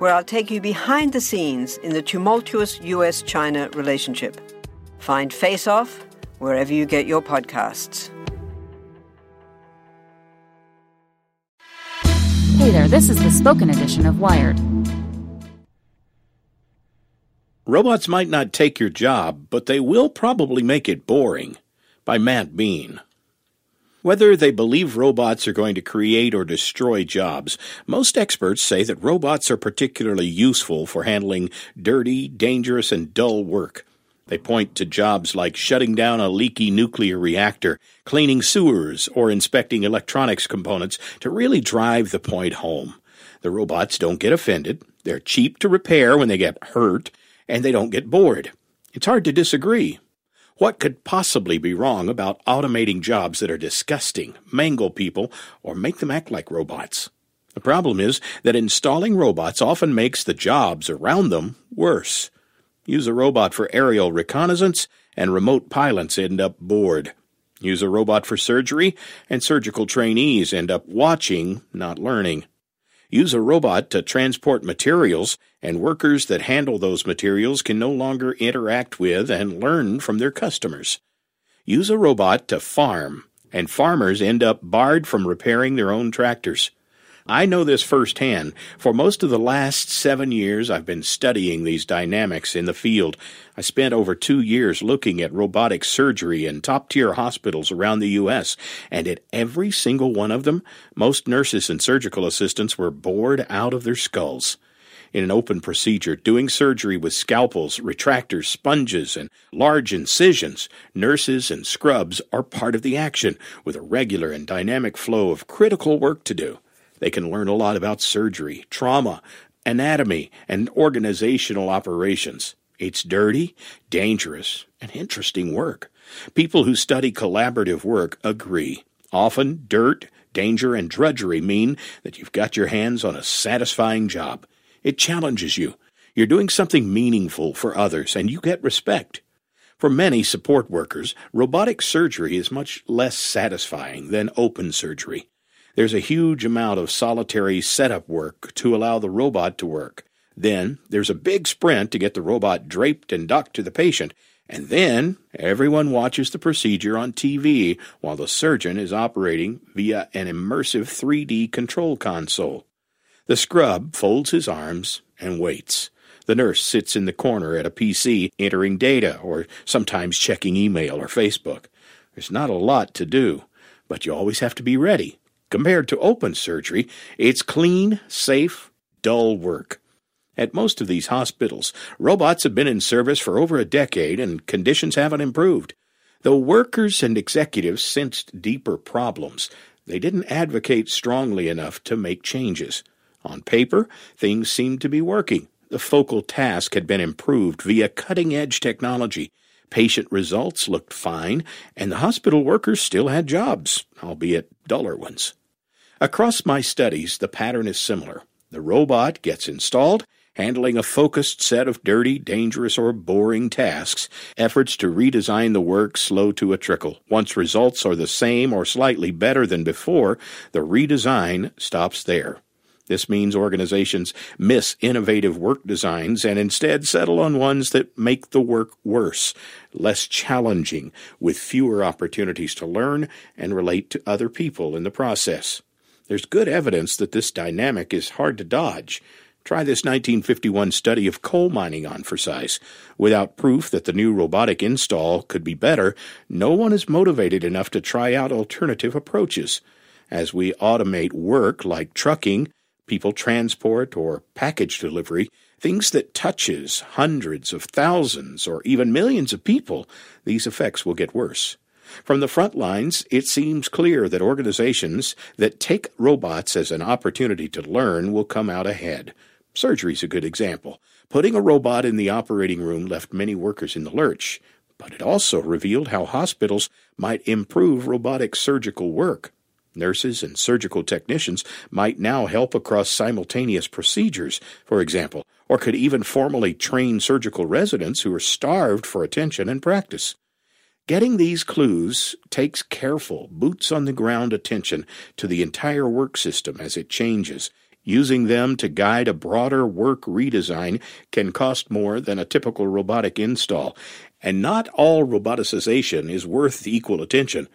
where I'll take you behind the scenes in the tumultuous US China relationship. Find Face Off wherever you get your podcasts. Hey there, this is the spoken edition of Wired. Robots might not take your job, but they will probably make it boring. By Matt Beane. Whether they believe robots are going to create or destroy jobs, most experts say that robots are particularly useful for handling dirty, dangerous, and dull work. They point to jobs like shutting down a leaky nuclear reactor, cleaning sewers, or inspecting electronics components to really drive the point home. The robots don't get offended, they're cheap to repair when they get hurt, and they don't get bored. It's hard to disagree. What could possibly be wrong about automating jobs that are disgusting, mangle people, or make them act like robots? The problem is that installing robots often makes the jobs around them worse. Use a robot for aerial reconnaissance, and remote pilots end up bored. Use a robot for surgery, and surgical trainees end up watching, not learning. Use a robot to transport materials, and workers that handle those materials can no longer interact with and learn from their customers. Use a robot to farm, and farmers end up barred from repairing their own tractors. I know this firsthand. For most of the last seven years, I've been studying these dynamics in the field. I spent over two years looking at robotic surgery in top tier hospitals around the U.S., and at every single one of them, most nurses and surgical assistants were bored out of their skulls. In an open procedure, doing surgery with scalpels, retractors, sponges, and large incisions, nurses and scrubs are part of the action, with a regular and dynamic flow of critical work to do. They can learn a lot about surgery, trauma, anatomy, and organizational operations. It's dirty, dangerous, and interesting work. People who study collaborative work agree. Often, dirt, danger, and drudgery mean that you've got your hands on a satisfying job. It challenges you. You're doing something meaningful for others, and you get respect. For many support workers, robotic surgery is much less satisfying than open surgery. There's a huge amount of solitary setup work to allow the robot to work. Then there's a big sprint to get the robot draped and docked to the patient. And then everyone watches the procedure on TV while the surgeon is operating via an immersive 3D control console. The scrub folds his arms and waits. The nurse sits in the corner at a PC entering data or sometimes checking email or Facebook. There's not a lot to do, but you always have to be ready Compared to open surgery, it's clean, safe, dull work. At most of these hospitals, robots have been in service for over a decade and conditions haven't improved. Though workers and executives sensed deeper problems, they didn't advocate strongly enough to make changes. On paper, things seemed to be working. The focal task had been improved via cutting edge technology. Patient results looked fine, and the hospital workers still had jobs, albeit duller ones. Across my studies, the pattern is similar. The robot gets installed, handling a focused set of dirty, dangerous, or boring tasks. Efforts to redesign the work slow to a trickle. Once results are the same or slightly better than before, the redesign stops there. This means organizations miss innovative work designs and instead settle on ones that make the work worse, less challenging, with fewer opportunities to learn and relate to other people in the process. There's good evidence that this dynamic is hard to dodge. Try this 1951 study of coal mining on for size. Without proof that the new robotic install could be better, no one is motivated enough to try out alternative approaches. As we automate work like trucking, people transport, or package delivery, things that touches hundreds of thousands or even millions of people, these effects will get worse. From the front lines, it seems clear that organizations that take robots as an opportunity to learn will come out ahead. Surgery's a good example. Putting a robot in the operating room left many workers in the lurch, but it also revealed how hospitals might improve robotic surgical work. Nurses and surgical technicians might now help across simultaneous procedures, for example, or could even formally train surgical residents who are starved for attention and practice. Getting these clues takes careful, boots on the ground attention to the entire work system as it changes. Using them to guide a broader work redesign can cost more than a typical robotic install, and not all roboticization is worth the equal attention.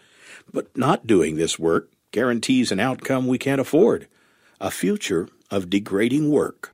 But not doing this work guarantees an outcome we can't afford a future of degrading work.